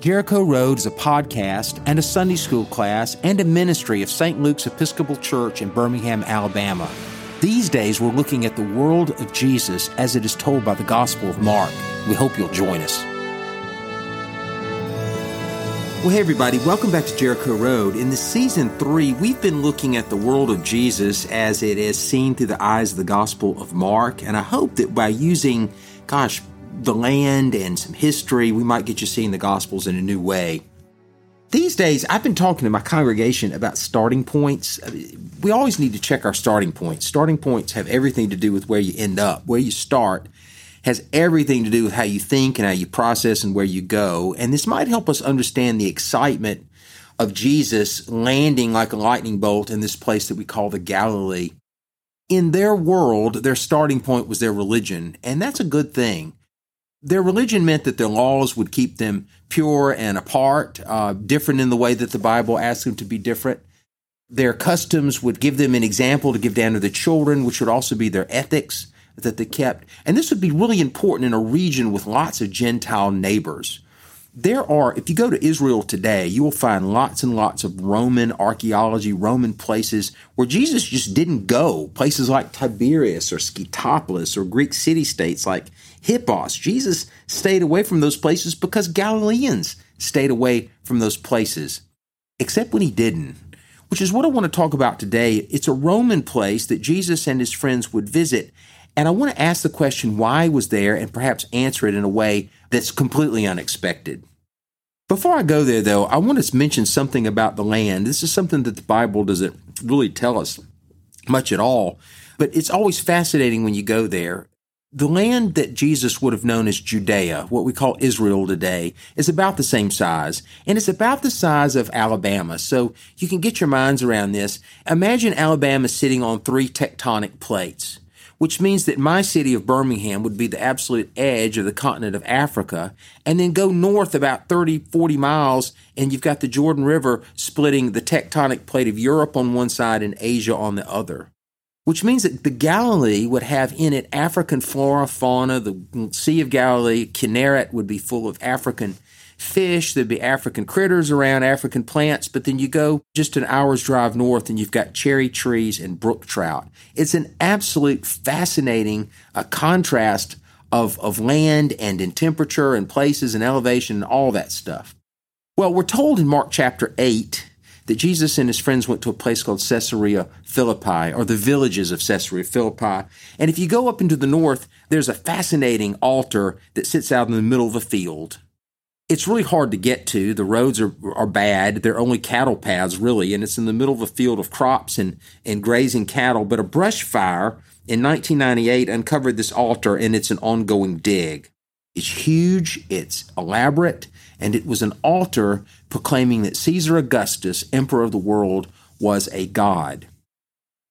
Jericho Road is a podcast and a Sunday school class and a ministry of St. Luke's Episcopal Church in Birmingham, Alabama. These days, we're looking at the world of Jesus as it is told by the Gospel of Mark. We hope you'll join us. Well, hey, everybody, welcome back to Jericho Road. In the season three, we've been looking at the world of Jesus as it is seen through the eyes of the Gospel of Mark. And I hope that by using, gosh, the land and some history, we might get you seeing the Gospels in a new way. These days, I've been talking to my congregation about starting points. We always need to check our starting points. Starting points have everything to do with where you end up. Where you start has everything to do with how you think and how you process and where you go. And this might help us understand the excitement of Jesus landing like a lightning bolt in this place that we call the Galilee. In their world, their starting point was their religion, and that's a good thing. Their religion meant that their laws would keep them pure and apart, uh, different in the way that the Bible asks them to be different. Their customs would give them an example to give down to the children, which would also be their ethics that they kept. And this would be really important in a region with lots of Gentile neighbors. There are, if you go to Israel today, you will find lots and lots of Roman archaeology, Roman places where Jesus just didn't go. Places like Tiberias or Scythopolis or Greek city states like Hippos. Jesus stayed away from those places because Galileans stayed away from those places, except when he didn't, which is what I want to talk about today. It's a Roman place that Jesus and his friends would visit. And I want to ask the question why was there and perhaps answer it in a way that's completely unexpected. Before I go there, though, I want to mention something about the land. This is something that the Bible doesn't really tell us much at all, but it's always fascinating when you go there. The land that Jesus would have known as Judea, what we call Israel today, is about the same size, and it's about the size of Alabama. So you can get your minds around this. Imagine Alabama sitting on three tectonic plates which means that my city of Birmingham would be the absolute edge of the continent of Africa, and then go north about 30, 40 miles, and you've got the Jordan River splitting the tectonic plate of Europe on one side and Asia on the other. Which means that the Galilee would have in it African flora, fauna, the Sea of Galilee, Kinneret would be full of African fish, there'd be African critters around, African plants, but then you go just an hour's drive north and you've got cherry trees and brook trout. It's an absolute fascinating uh, contrast of, of land and in temperature and places and elevation and all that stuff. Well, we're told in Mark chapter 8 that Jesus and his friends went to a place called Caesarea Philippi, or the villages of Caesarea Philippi. And if you go up into the north, there's a fascinating altar that sits out in the middle of a field it's really hard to get to. The roads are, are bad. They're only cattle paths, really, and it's in the middle of a field of crops and, and grazing cattle. But a brush fire in 1998 uncovered this altar, and it's an ongoing dig. It's huge, it's elaborate, and it was an altar proclaiming that Caesar Augustus, emperor of the world, was a god.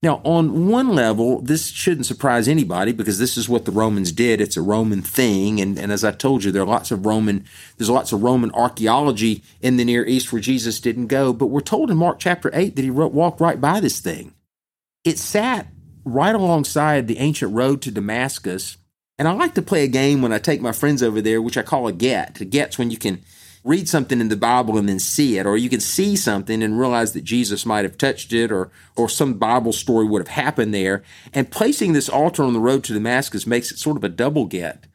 Now, on one level, this shouldn't surprise anybody because this is what the Romans did. It's a Roman thing. And, and as I told you, there are lots of Roman, there's lots of Roman archaeology in the Near East where Jesus didn't go. But we're told in Mark chapter 8 that he walked right by this thing. It sat right alongside the ancient road to Damascus. And I like to play a game when I take my friends over there, which I call a get. A get's when you can read something in the Bible and then see it, or you can see something and realize that Jesus might have touched it, or or some Bible story would have happened there. And placing this altar on the road to Damascus makes it sort of a double get.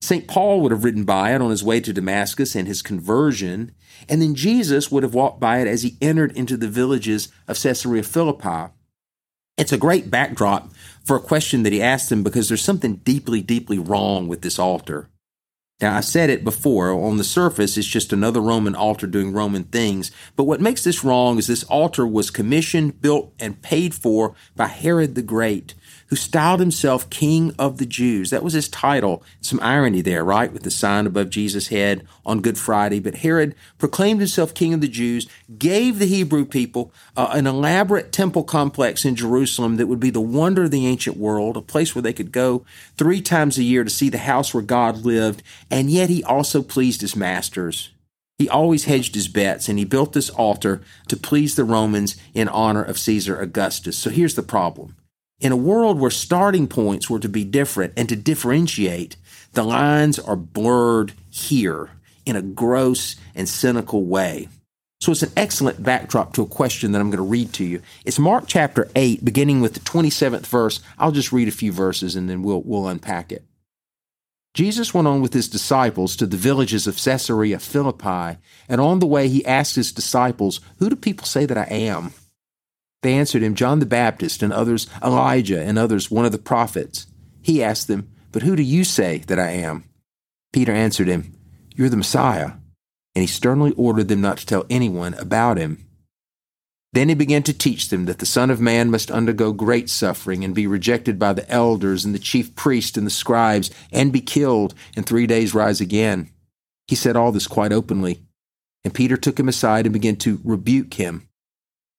St. Paul would have ridden by it on his way to Damascus and his conversion, and then Jesus would have walked by it as he entered into the villages of Caesarea Philippi. It's a great backdrop for a question that he asked him because there's something deeply, deeply wrong with this altar. Now, I said it before, on the surface, it's just another Roman altar doing Roman things. But what makes this wrong is this altar was commissioned, built, and paid for by Herod the Great, who styled himself King of the Jews. That was his title. Some irony there, right? With the sign above Jesus' head on Good Friday. But Herod proclaimed himself King of the Jews, gave the Hebrew people uh, an elaborate temple complex in Jerusalem that would be the wonder of the ancient world, a place where they could go three times a year to see the house where God lived. And yet he also pleased his masters. He always hedged his bets and he built this altar to please the Romans in honor of Caesar Augustus. So here's the problem. In a world where starting points were to be different and to differentiate, the lines are blurred here in a gross and cynical way. So it's an excellent backdrop to a question that I'm going to read to you. It's Mark chapter 8, beginning with the 27th verse. I'll just read a few verses and then we'll, we'll unpack it. Jesus went on with his disciples to the villages of Caesarea Philippi, and on the way he asked his disciples, Who do people say that I am? They answered him, John the Baptist, and others Elijah, and others one of the prophets. He asked them, But who do you say that I am? Peter answered him, You're the Messiah and he sternly ordered them not to tell anyone about him. Then he began to teach them that the Son of Man must undergo great suffering and be rejected by the elders and the chief priests and the scribes and be killed and three days rise again. He said all this quite openly. And Peter took him aside and began to rebuke him.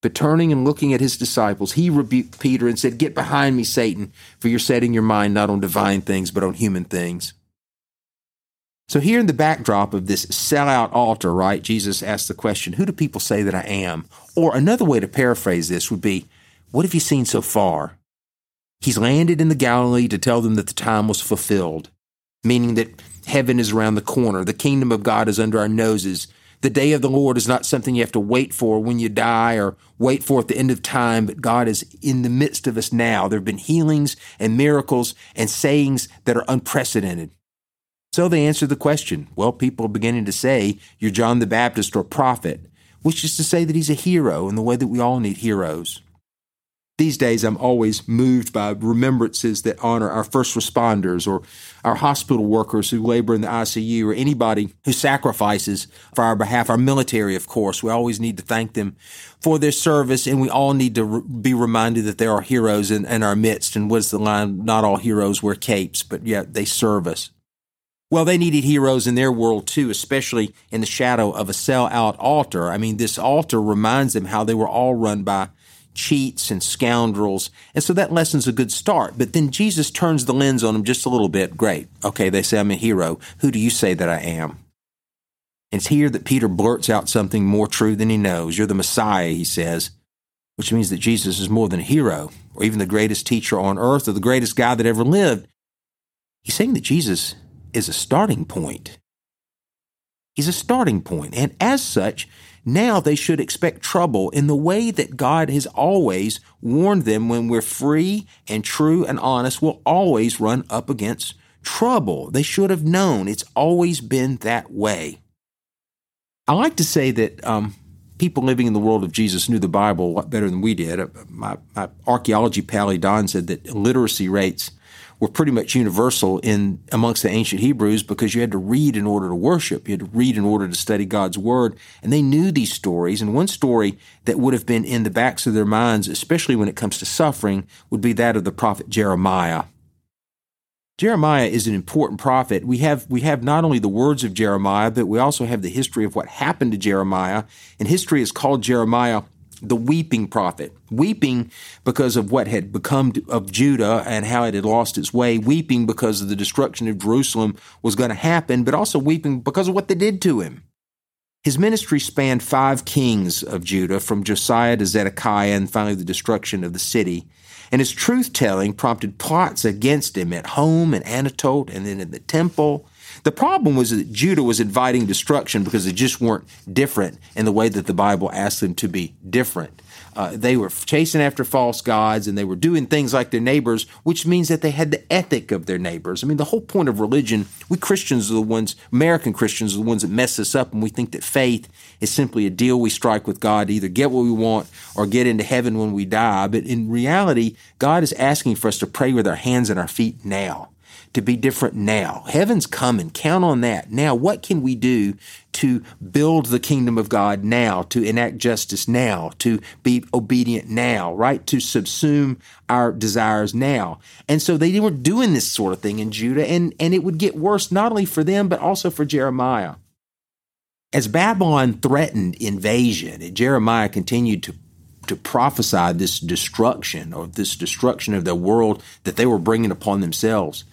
But turning and looking at his disciples, he rebuked Peter and said, Get behind me, Satan, for you're setting your mind not on divine things, but on human things. So, here in the backdrop of this sellout altar, right, Jesus asked the question, Who do people say that I am? Or another way to paraphrase this would be, What have you seen so far? He's landed in the Galilee to tell them that the time was fulfilled, meaning that heaven is around the corner, the kingdom of God is under our noses. The day of the Lord is not something you have to wait for when you die or wait for at the end of time, but God is in the midst of us now. There have been healings and miracles and sayings that are unprecedented. So they answered the question. Well, people are beginning to say you're John the Baptist or prophet, which is to say that he's a hero in the way that we all need heroes. These days, I'm always moved by remembrances that honor our first responders or our hospital workers who labor in the ICU or anybody who sacrifices for our behalf. Our military, of course, we always need to thank them for their service, and we all need to re- be reminded that there are heroes in, in our midst. And what's the line? Not all heroes wear capes, but yet they serve us. Well, they needed heroes in their world too, especially in the shadow of a sell-out altar. I mean, this altar reminds them how they were all run by cheats and scoundrels. And so that lesson's a good start. But then Jesus turns the lens on them just a little bit. Great. Okay, they say I'm a hero. Who do you say that I am? It's here that Peter blurts out something more true than he knows. You're the Messiah, he says, which means that Jesus is more than a hero or even the greatest teacher on earth or the greatest guy that ever lived. He's saying that Jesus is a starting point. He's a starting point, and as such, now they should expect trouble in the way that God has always warned them when we're free and true and honest, we'll always run up against trouble. They should have known. It's always been that way. I like to say that um, people living in the world of Jesus knew the Bible a lot better than we did. Uh, my, my archaeology pally Don said that literacy rates were pretty much universal in amongst the ancient Hebrews because you had to read in order to worship. You had to read in order to study God's word. And they knew these stories. And one story that would have been in the backs of their minds, especially when it comes to suffering, would be that of the prophet Jeremiah. Jeremiah is an important prophet. We have, we have not only the words of Jeremiah, but we also have the history of what happened to Jeremiah. And history is called Jeremiah the weeping prophet, weeping because of what had become of Judah and how it had lost its way, weeping because of the destruction of Jerusalem was going to happen, but also weeping because of what they did to him. His ministry spanned five kings of Judah, from Josiah to Zedekiah, and finally the destruction of the city. And his truth telling prompted plots against him at home in Anathoth and then in the temple the problem was that Judah was inviting destruction because they just weren't different in the way that the Bible asked them to be different. Uh, they were chasing after false gods and they were doing things like their neighbors, which means that they had the ethic of their neighbors. I mean, the whole point of religion, we Christians are the ones, American Christians are the ones that mess us up and we think that faith is simply a deal we strike with God to either get what we want or get into heaven when we die. But in reality, God is asking for us to pray with our hands and our feet now to be different now. Heaven's coming. Count on that. Now, what can we do to build the kingdom of God now, to enact justice now, to be obedient now, right? To subsume our desires now. And so they were doing this sort of thing in Judah, and, and it would get worse not only for them, but also for Jeremiah. As Babylon threatened invasion, and Jeremiah continued to to prophesy this destruction or this destruction of the world that they were bringing upon themselves.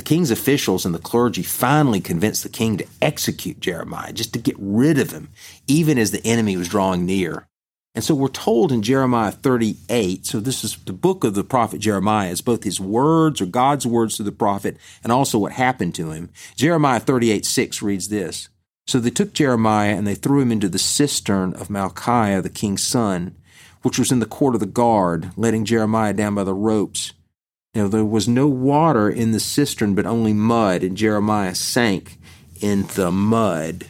The king's officials and the clergy finally convinced the king to execute Jeremiah, just to get rid of him, even as the enemy was drawing near. And so we're told in Jeremiah 38, so this is the book of the prophet Jeremiah, it's both his words or God's words to the prophet and also what happened to him. Jeremiah 38, 6 reads this. So they took Jeremiah and they threw him into the cistern of Malchiah, the king's son, which was in the court of the guard, letting Jeremiah down by the ropes. Now there was no water in the cistern, but only mud, and Jeremiah sank in the mud.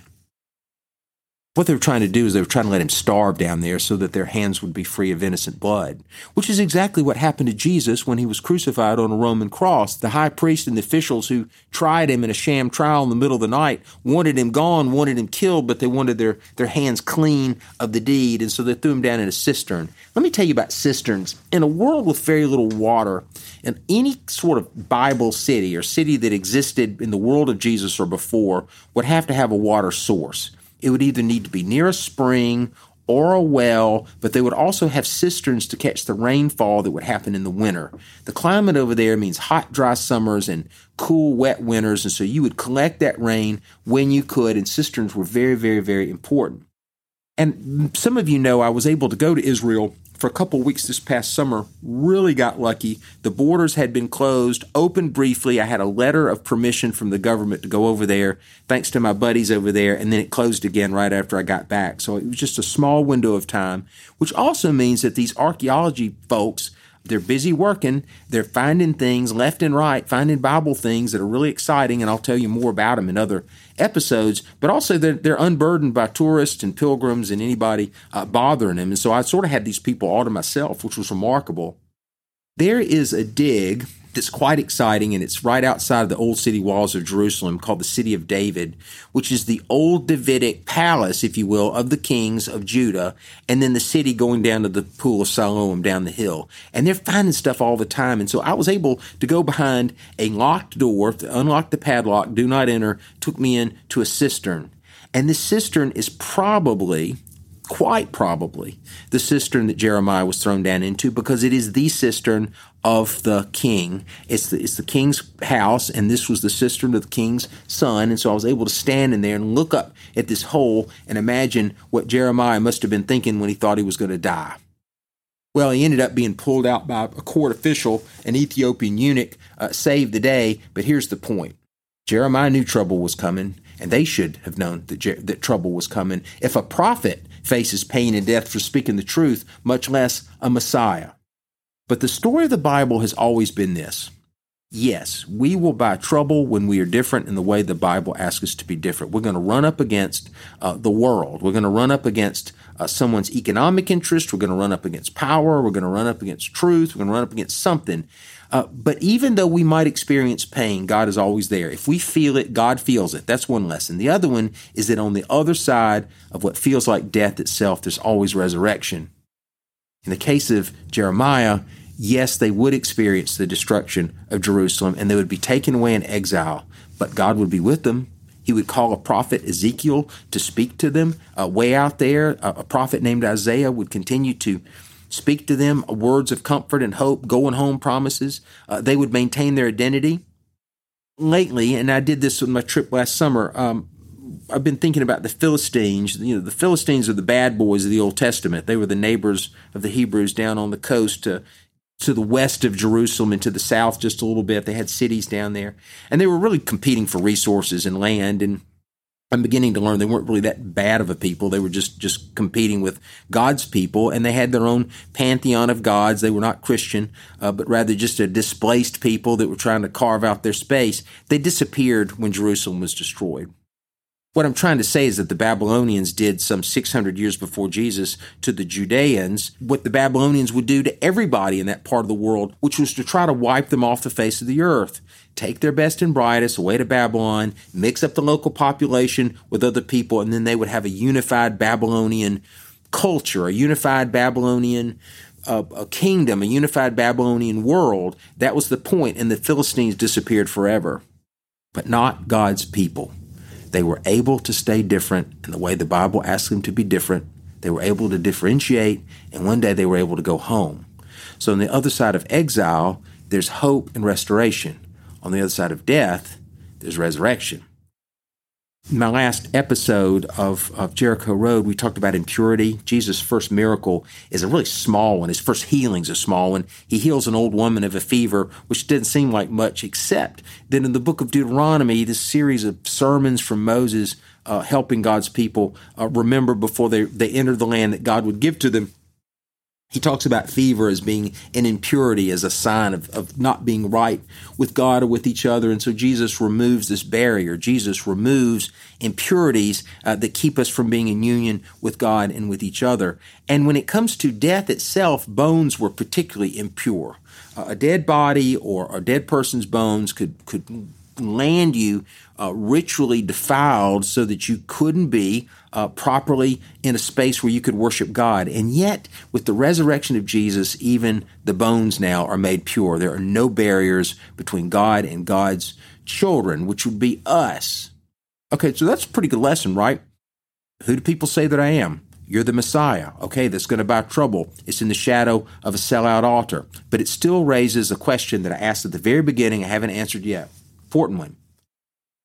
What they were trying to do is they were trying to let him starve down there so that their hands would be free of innocent blood, which is exactly what happened to Jesus when he was crucified on a Roman cross. The high priest and the officials who tried him in a sham trial in the middle of the night wanted him gone, wanted him killed, but they wanted their, their hands clean of the deed, and so they threw him down in a cistern. Let me tell you about cisterns. In a world with very little water, in any sort of Bible city or city that existed in the world of Jesus or before would have to have a water source. It would either need to be near a spring or a well, but they would also have cisterns to catch the rainfall that would happen in the winter. The climate over there means hot, dry summers and cool, wet winters, and so you would collect that rain when you could, and cisterns were very, very, very important. And some of you know I was able to go to Israel for a couple weeks this past summer. Really got lucky. The borders had been closed, opened briefly. I had a letter of permission from the government to go over there, thanks to my buddies over there, and then it closed again right after I got back. So it was just a small window of time, which also means that these archaeology folks they're busy working. They're finding things left and right, finding Bible things that are really exciting, and I'll tell you more about them in other episodes. But also, they're, they're unburdened by tourists and pilgrims and anybody uh, bothering them. And so I sort of had these people all to myself, which was remarkable. There is a dig that's quite exciting, and it's right outside of the old city walls of Jerusalem called the City of David, which is the old Davidic palace, if you will, of the kings of Judah, and then the city going down to the Pool of Siloam down the hill. And they're finding stuff all the time. And so I was able to go behind a locked door, unlock the padlock, do not enter, took me in to a cistern. And this cistern is probably quite probably the cistern that Jeremiah was thrown down into because it is the cistern of the king. It's the, it's the king's house, and this was the cistern of the king's son. And so I was able to stand in there and look up at this hole and imagine what Jeremiah must have been thinking when he thought he was going to die. Well, he ended up being pulled out by a court official, an Ethiopian eunuch, uh, saved the day. But here's the point Jeremiah knew trouble was coming, and they should have known that, that trouble was coming. If a prophet faces pain and death for speaking the truth, much less a Messiah. But the story of the Bible has always been this. Yes, we will buy trouble when we are different in the way the Bible asks us to be different. We're going to run up against uh, the world. We're going to run up against uh, someone's economic interest. We're going to run up against power. We're going to run up against truth. We're going to run up against something. Uh, but even though we might experience pain, God is always there. If we feel it, God feels it. That's one lesson. The other one is that on the other side of what feels like death itself, there's always resurrection. In the case of Jeremiah, yes, they would experience the destruction of Jerusalem and they would be taken away in exile, but God would be with them. He would call a prophet Ezekiel to speak to them uh, way out there. a prophet named Isaiah would continue to speak to them words of comfort and hope, going home promises. Uh, they would maintain their identity. Lately, and I did this on my trip last summer, um, I've been thinking about the Philistines. You know, the Philistines are the bad boys of the Old Testament. They were the neighbors of the Hebrews down on the coast uh, to the west of Jerusalem and to the south just a little bit. They had cities down there. And they were really competing for resources and land. And I'm beginning to learn they weren't really that bad of a people. They were just, just competing with God's people, and they had their own pantheon of gods. They were not Christian, uh, but rather just a displaced people that were trying to carve out their space. They disappeared when Jerusalem was destroyed. What I'm trying to say is that the Babylonians did some 600 years before Jesus to the Judeans what the Babylonians would do to everybody in that part of the world, which was to try to wipe them off the face of the earth. Take their best and brightest away to Babylon, mix up the local population with other people, and then they would have a unified Babylonian culture, a unified Babylonian uh, a kingdom, a unified Babylonian world. That was the point, and the Philistines disappeared forever. But not God's people. They were able to stay different in the way the Bible asks them to be different. They were able to differentiate, and one day they were able to go home. So, on the other side of exile, there's hope and restoration. On the other side of death, there's resurrection. In my last episode of, of Jericho Road, we talked about impurity. Jesus' first miracle is a really small one. His first healing is a small one. He heals an old woman of a fever, which didn't seem like much, except that in the book of Deuteronomy, this series of sermons from Moses uh, helping God's people uh, remember before they, they enter the land that God would give to them he talks about fever as being an impurity, as a sign of, of not being right with God or with each other. And so Jesus removes this barrier. Jesus removes impurities uh, that keep us from being in union with God and with each other. And when it comes to death itself, bones were particularly impure. Uh, a dead body or a dead person's bones could, could land you uh, ritually defiled so that you couldn't be uh, properly in a space where you could worship God. And yet, with the resurrection of Jesus, even the bones now are made pure. There are no barriers between God and God's children, which would be us. Okay, so that's a pretty good lesson, right? Who do people say that I am? You're the Messiah. Okay, that's going to buy trouble. It's in the shadow of a sellout altar. But it still raises a question that I asked at the very beginning, I haven't answered yet. One.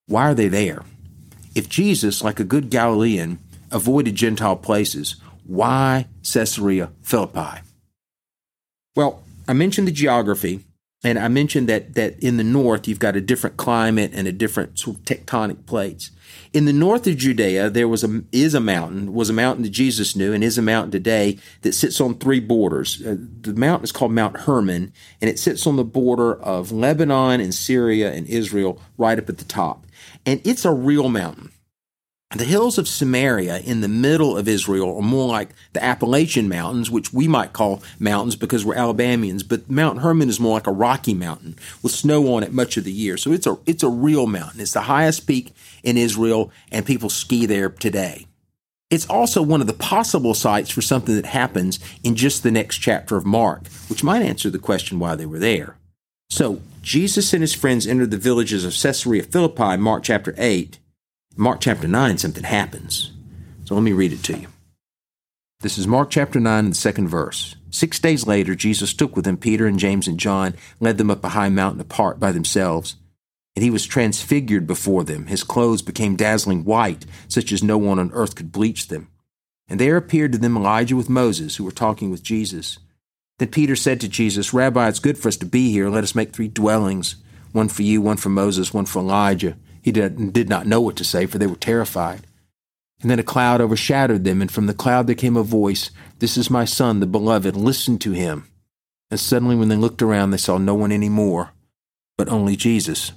Why are they there? If Jesus, like a good Galilean, avoided Gentile places, why Caesarea Philippi? Well, I mentioned the geography, and I mentioned that, that in the north you've got a different climate and a different sort of tectonic plates. In the north of Judea, there was a is a mountain, was a mountain that Jesus knew, and is a mountain today that sits on three borders. Uh, the mountain is called Mount Hermon, and it sits on the border of Lebanon and Syria and Israel, right up at the top and it's a real mountain. The hills of Samaria in the middle of Israel are more like the Appalachian Mountains, which we might call mountains because we're Alabamians, but Mount Hermon is more like a rocky mountain with snow on it much of the year. So it's a it's a real mountain. It's the highest peak in Israel and people ski there today. It's also one of the possible sites for something that happens in just the next chapter of Mark, which might answer the question why they were there. So Jesus and his friends entered the villages of Caesarea Philippi, Mark chapter 8. Mark chapter 9, something happens. So let me read it to you. This is Mark chapter 9 and the second verse. Six days later, Jesus took with him Peter and James and John, led them up a high mountain apart by themselves. And he was transfigured before them. His clothes became dazzling white, such as no one on earth could bleach them. And there appeared to them Elijah with Moses, who were talking with Jesus. Then Peter said to Jesus, Rabbi, it's good for us to be here. Let us make three dwellings one for you, one for Moses, one for Elijah. He did, did not know what to say, for they were terrified. And then a cloud overshadowed them, and from the cloud there came a voice This is my son, the beloved. Listen to him. And suddenly, when they looked around, they saw no one any more, but only Jesus.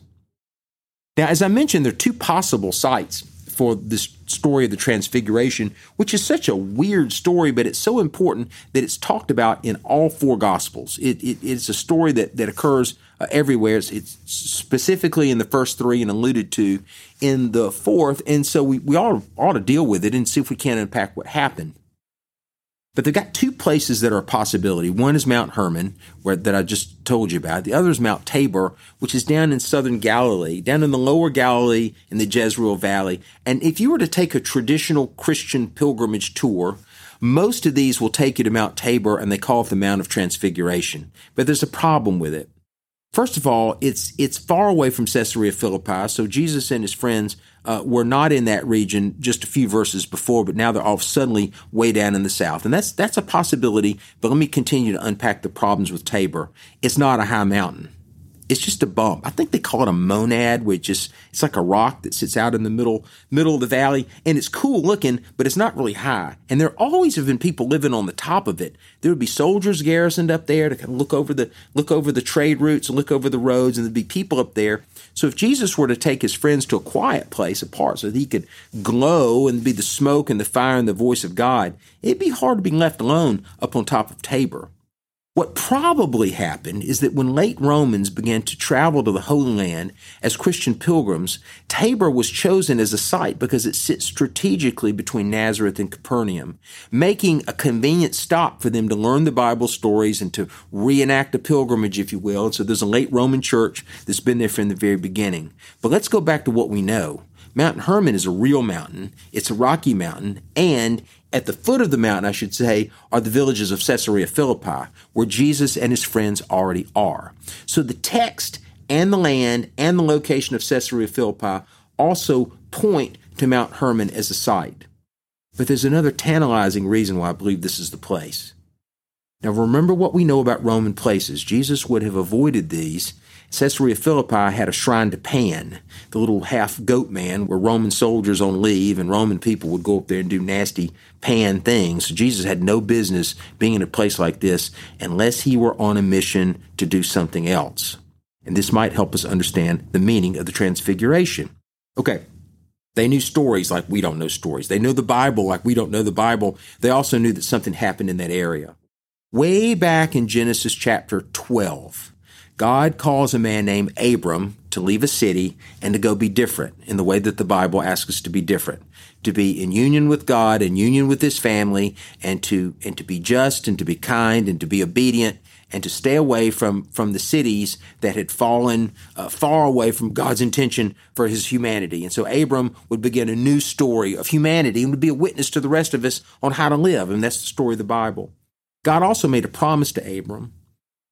Now, as I mentioned, there are two possible sites for this story of the Transfiguration, which is such a weird story, but it's so important that it's talked about in all four Gospels. It, it, it's a story that, that occurs uh, everywhere. It's, it's, specifically in the first three and alluded to in the fourth. And so we, we ought, ought to deal with it and see if we can unpack what happened. But they've got two places that are a possibility. One is Mount Hermon, where that I just told you about. The other is Mount Tabor, which is down in southern Galilee, down in the lower Galilee in the Jezreel Valley. And if you were to take a traditional Christian pilgrimage tour, most of these will take you to Mount Tabor and they call it the Mount of Transfiguration. But there's a problem with it. First of all, it's it's far away from Caesarea Philippi, so Jesus and his friends uh, were not in that region just a few verses before, but now they're all suddenly way down in the south, and that's that's a possibility. But let me continue to unpack the problems with Tabor. It's not a high mountain. It's just a bump. I think they call it a monad, which is it's like a rock that sits out in the middle middle of the valley, and it's cool looking, but it's not really high. And there always have been people living on the top of it. There would be soldiers garrisoned up there to kind of look over the look over the trade routes and look over the roads, and there'd be people up there. So if Jesus were to take his friends to a quiet place apart so that he could glow and be the smoke and the fire and the voice of God, it'd be hard to be left alone up on top of Tabor. What probably happened is that when late Romans began to travel to the Holy Land as Christian pilgrims, Tabor was chosen as a site because it sits strategically between Nazareth and Capernaum, making a convenient stop for them to learn the Bible stories and to reenact a pilgrimage, if you will. And so there's a late Roman church that's been there from the very beginning. But let's go back to what we know. Mount Hermon is a real mountain. It's a rocky mountain and at the foot of the mountain, I should say, are the villages of Caesarea Philippi, where Jesus and his friends already are. So the text and the land and the location of Caesarea Philippi also point to Mount Hermon as a site. But there's another tantalizing reason why I believe this is the place. Now remember what we know about Roman places. Jesus would have avoided these. Caesarea Philippi had a shrine to Pan, the little half goat man where Roman soldiers on leave and Roman people would go up there and do nasty Pan things. So Jesus had no business being in a place like this unless he were on a mission to do something else. And this might help us understand the meaning of the transfiguration. Okay, they knew stories like we don't know stories. They knew the Bible like we don't know the Bible. They also knew that something happened in that area. Way back in Genesis chapter 12, God calls a man named Abram to leave a city and to go be different in the way that the Bible asks us to be different, to be in union with God and union with his family and to, and to be just and to be kind and to be obedient and to stay away from, from the cities that had fallen uh, far away from God's intention for his humanity. And so Abram would begin a new story of humanity and would be a witness to the rest of us on how to live. And that's the story of the Bible. God also made a promise to Abram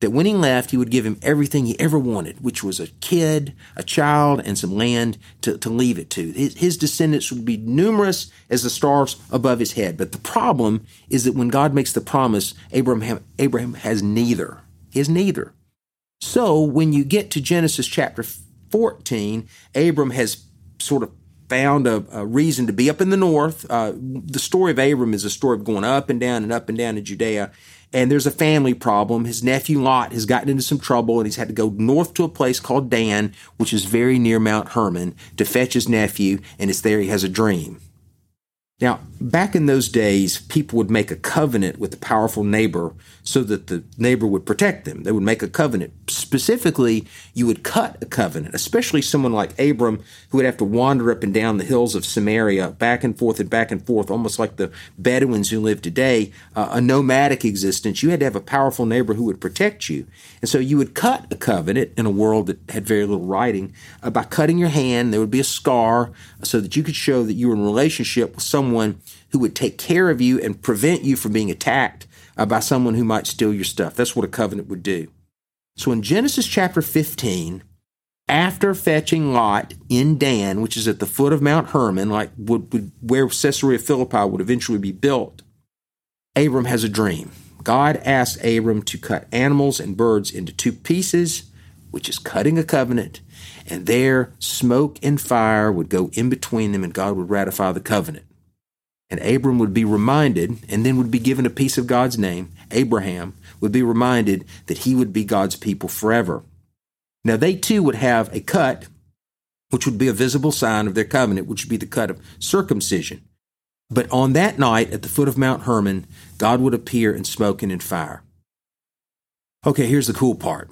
that when he left, he would give him everything he ever wanted, which was a kid, a child, and some land to, to leave it to. His, his, descendants would be numerous as the stars above his head. But the problem is that when God makes the promise, Abraham, Abraham has neither. He has neither. So when you get to Genesis chapter 14, Abram has sort of found a, a, reason to be up in the north. Uh, the story of Abram is a story of going up and down and up and down in Judea. And there's a family problem. His nephew Lot has gotten into some trouble and he's had to go north to a place called Dan, which is very near Mount Hermon, to fetch his nephew. And it's there he has a dream. Now, back in those days, people would make a covenant with a powerful neighbor so that the neighbor would protect them. They would make a covenant. Specifically, you would cut a covenant, especially someone like Abram who would have to wander up and down the hills of Samaria, back and forth and back and forth, almost like the Bedouins who live today, uh, a nomadic existence. You had to have a powerful neighbor who would protect you. And so you would cut a covenant in a world that had very little writing uh, by cutting your hand. There would be a scar so that you could show that you were in relationship with someone someone who would take care of you and prevent you from being attacked uh, by someone who might steal your stuff. That's what a covenant would do. So in Genesis chapter 15, after fetching Lot in Dan, which is at the foot of Mount Hermon, like would, would, where Caesarea Philippi would eventually be built, Abram has a dream. God asks Abram to cut animals and birds into two pieces, which is cutting a covenant, and there smoke and fire would go in between them, and God would ratify the covenant. And Abram would be reminded, and then would be given a piece of God's name, Abraham, would be reminded that he would be God's people forever. Now, they too would have a cut, which would be a visible sign of their covenant, which would be the cut of circumcision. But on that night, at the foot of Mount Hermon, God would appear in smoke and in fire. Okay, here's the cool part.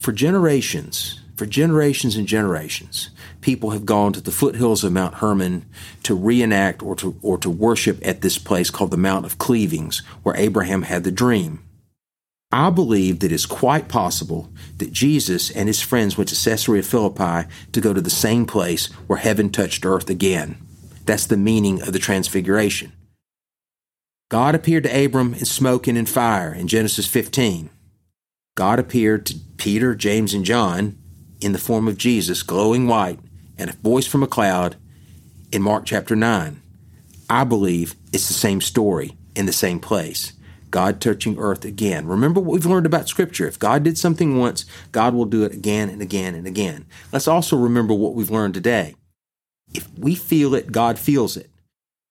For generations, for generations and generations, people have gone to the foothills of Mount Hermon to reenact or to, or to worship at this place called the Mount of Cleavings, where Abraham had the dream. I believe that it's quite possible that Jesus and his friends went to Caesarea Philippi to go to the same place where heaven touched earth again. That's the meaning of the Transfiguration. God appeared to Abram in smoke and in fire in Genesis 15. God appeared to Peter, James, and John in the form of Jesus, glowing white, and a voice from a cloud in Mark chapter 9. I believe it's the same story in the same place. God touching earth again. Remember what we've learned about Scripture. If God did something once, God will do it again and again and again. Let's also remember what we've learned today. If we feel it, God feels it.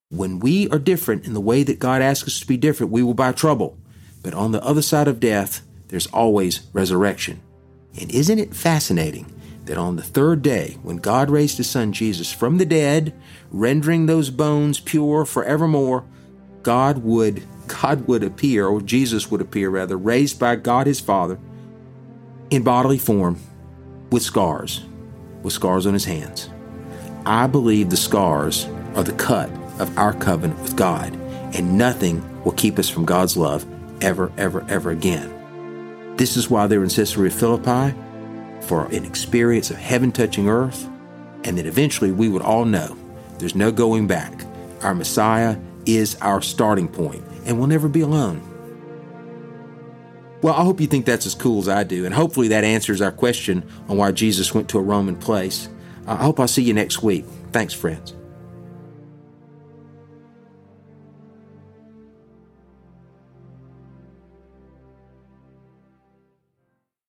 When we are different in the way that God asks us to be different, we will buy trouble. But on the other side of death, there's always resurrection. And isn't it fascinating that on the third day, when God raised his son Jesus from the dead, rendering those bones pure forevermore, God would God would appear, or Jesus would appear rather, raised by God his Father in bodily form with scars, with scars on his hands. I believe the scars are the cut of our covenant with God, and nothing will keep us from God's love ever, ever, ever again. This is why they were in Caesarea Philippi for an experience of heaven touching earth, and that eventually we would all know there's no going back. Our Messiah is our starting point, and we'll never be alone. Well, I hope you think that's as cool as I do, and hopefully that answers our question on why Jesus went to a Roman place. I hope I'll see you next week. Thanks, friends.